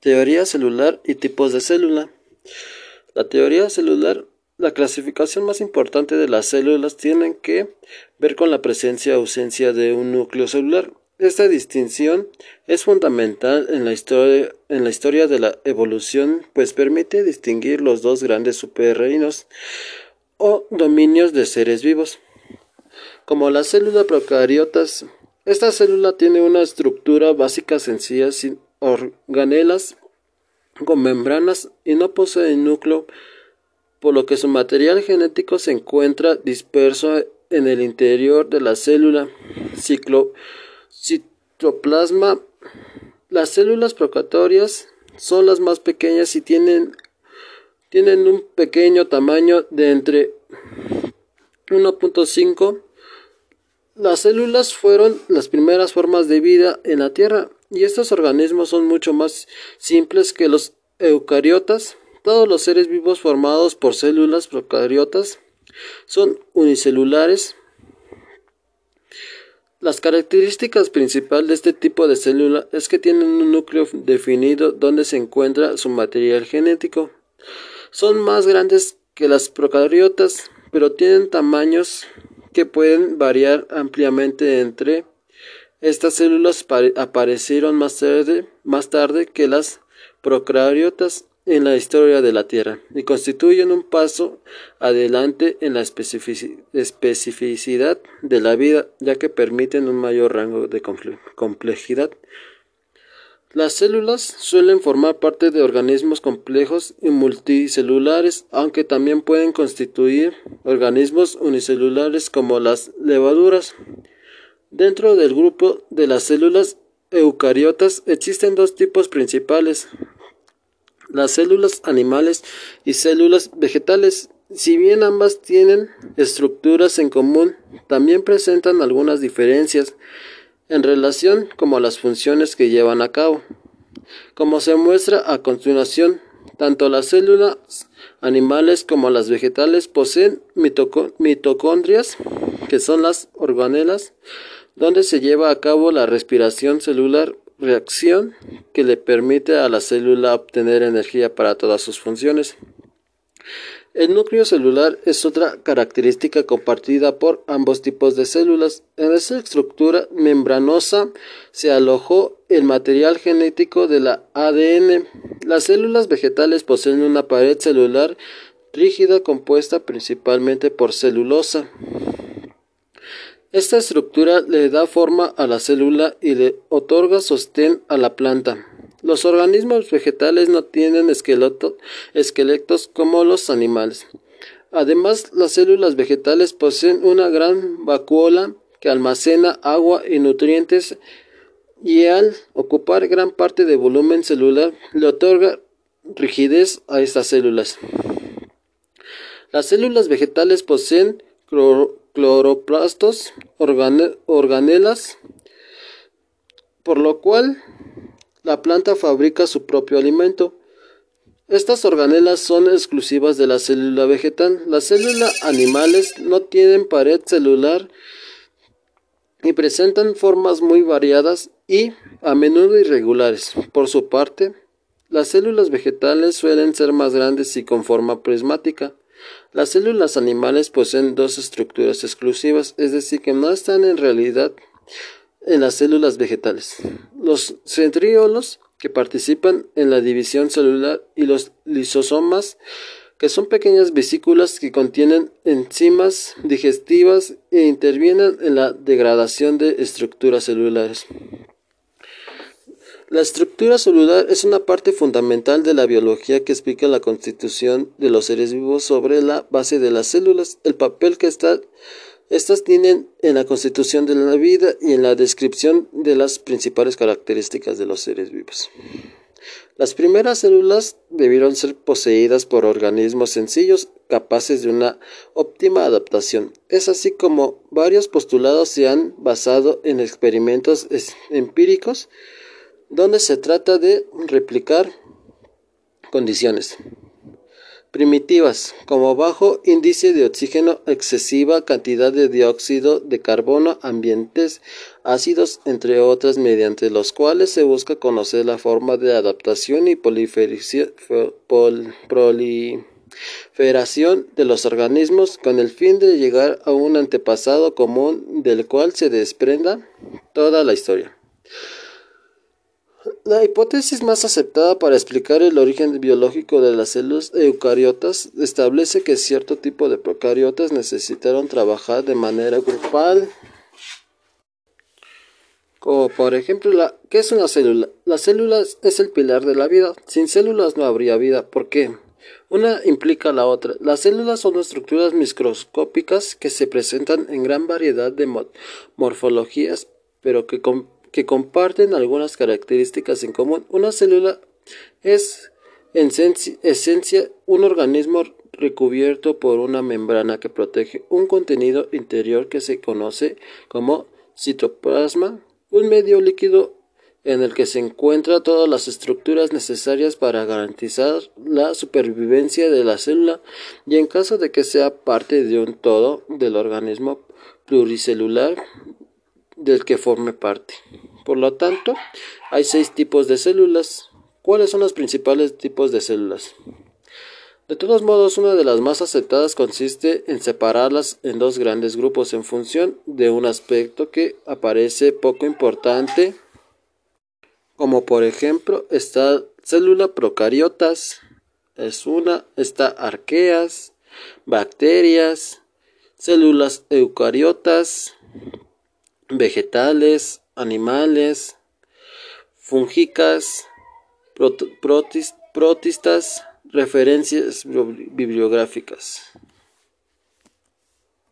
Teoría celular y tipos de célula. La teoría celular, la clasificación más importante de las células tiene que ver con la presencia o ausencia de un núcleo celular. Esta distinción es fundamental en la, historia, en la historia de la evolución, pues permite distinguir los dos grandes superreinos o dominios de seres vivos. Como la célula procariotas, esta célula tiene una estructura básica sencilla sin organelas con membranas y no posee núcleo, por lo que su material genético se encuentra disperso en el interior de la célula. Ciclo, citoplasma. Las células procatorias son las más pequeñas y tienen, tienen un pequeño tamaño de entre 1.5 las células fueron las primeras formas de vida en la Tierra y estos organismos son mucho más simples que los eucariotas. Todos los seres vivos formados por células procariotas son unicelulares. Las características principales de este tipo de célula es que tienen un núcleo definido donde se encuentra su material genético. Son más grandes que las procariotas, pero tienen tamaños que pueden variar ampliamente entre estas células aparecieron más tarde, que las procariotas en la historia de la Tierra y constituyen un paso adelante en la especificidad de la vida, ya que permiten un mayor rango de complejidad. Las células suelen formar parte de organismos complejos y multicelulares, aunque también pueden constituir organismos unicelulares como las levaduras. Dentro del grupo de las células eucariotas existen dos tipos principales, las células animales y células vegetales. Si bien ambas tienen estructuras en común, también presentan algunas diferencias en relación como las funciones que llevan a cabo. Como se muestra a continuación, tanto las células animales como las vegetales poseen mitocondrias, que son las organelas, donde se lleva a cabo la respiración celular, reacción que le permite a la célula obtener energía para todas sus funciones. El núcleo celular es otra característica compartida por ambos tipos de células. En esa estructura membranosa se alojó el material genético de la ADN. Las células vegetales poseen una pared celular rígida compuesta principalmente por celulosa. Esta estructura le da forma a la célula y le otorga sostén a la planta. Los organismos vegetales no tienen esqueletos como los animales. Además, las células vegetales poseen una gran vacuola que almacena agua y nutrientes y al ocupar gran parte del volumen celular le otorga rigidez a estas células. Las células vegetales poseen cloroplastos, organelas, por lo cual la planta fabrica su propio alimento. Estas organelas son exclusivas de la célula vegetal. Las células animales no tienen pared celular y presentan formas muy variadas y a menudo irregulares. Por su parte, las células vegetales suelen ser más grandes y con forma prismática. Las células animales poseen dos estructuras exclusivas, es decir, que no están en realidad en las células vegetales. Los centriolos que participan en la división celular y los lisosomas que son pequeñas vesículas que contienen enzimas digestivas e intervienen en la degradación de estructuras celulares. La estructura celular es una parte fundamental de la biología que explica la constitución de los seres vivos sobre la base de las células, el papel que estas tienen en la constitución de la vida y en la descripción de las principales características de los seres vivos. Las primeras células debieron ser poseídas por organismos sencillos capaces de una óptima adaptación. Es así como varios postulados se han basado en experimentos empíricos donde se trata de replicar condiciones. primitivas, como bajo índice de oxígeno, excesiva cantidad de dióxido de carbono, ambientes ácidos, entre otras, mediante los cuales se busca conocer la forma de adaptación y proliferación de los organismos con el fin de llegar a un antepasado común del cual se desprenda toda la historia. La hipótesis más aceptada para explicar el origen biológico de las células eucariotas establece que cierto tipo de procariotas necesitaron trabajar de manera grupal. Como por ejemplo, la, ¿qué es una célula? La célula es el pilar de la vida. Sin células no habría vida. ¿Por qué? Una implica la otra. Las células son estructuras microscópicas que se presentan en gran variedad de morfologías, pero que que comparten algunas características en común. Una célula es en esencia un organismo recubierto por una membrana que protege un contenido interior que se conoce como citoplasma, un medio líquido en el que se encuentran todas las estructuras necesarias para garantizar la supervivencia de la célula y en caso de que sea parte de un todo del organismo pluricelular del que forme parte. Por lo tanto, hay seis tipos de células. ¿Cuáles son los principales tipos de células? De todos modos, una de las más aceptadas consiste en separarlas en dos grandes grupos en función de un aspecto que aparece poco importante, como por ejemplo esta célula procariotas, es una, está arqueas, bacterias, células eucariotas, vegetales, animales, fúngicas, protistas, referencias bibliográficas.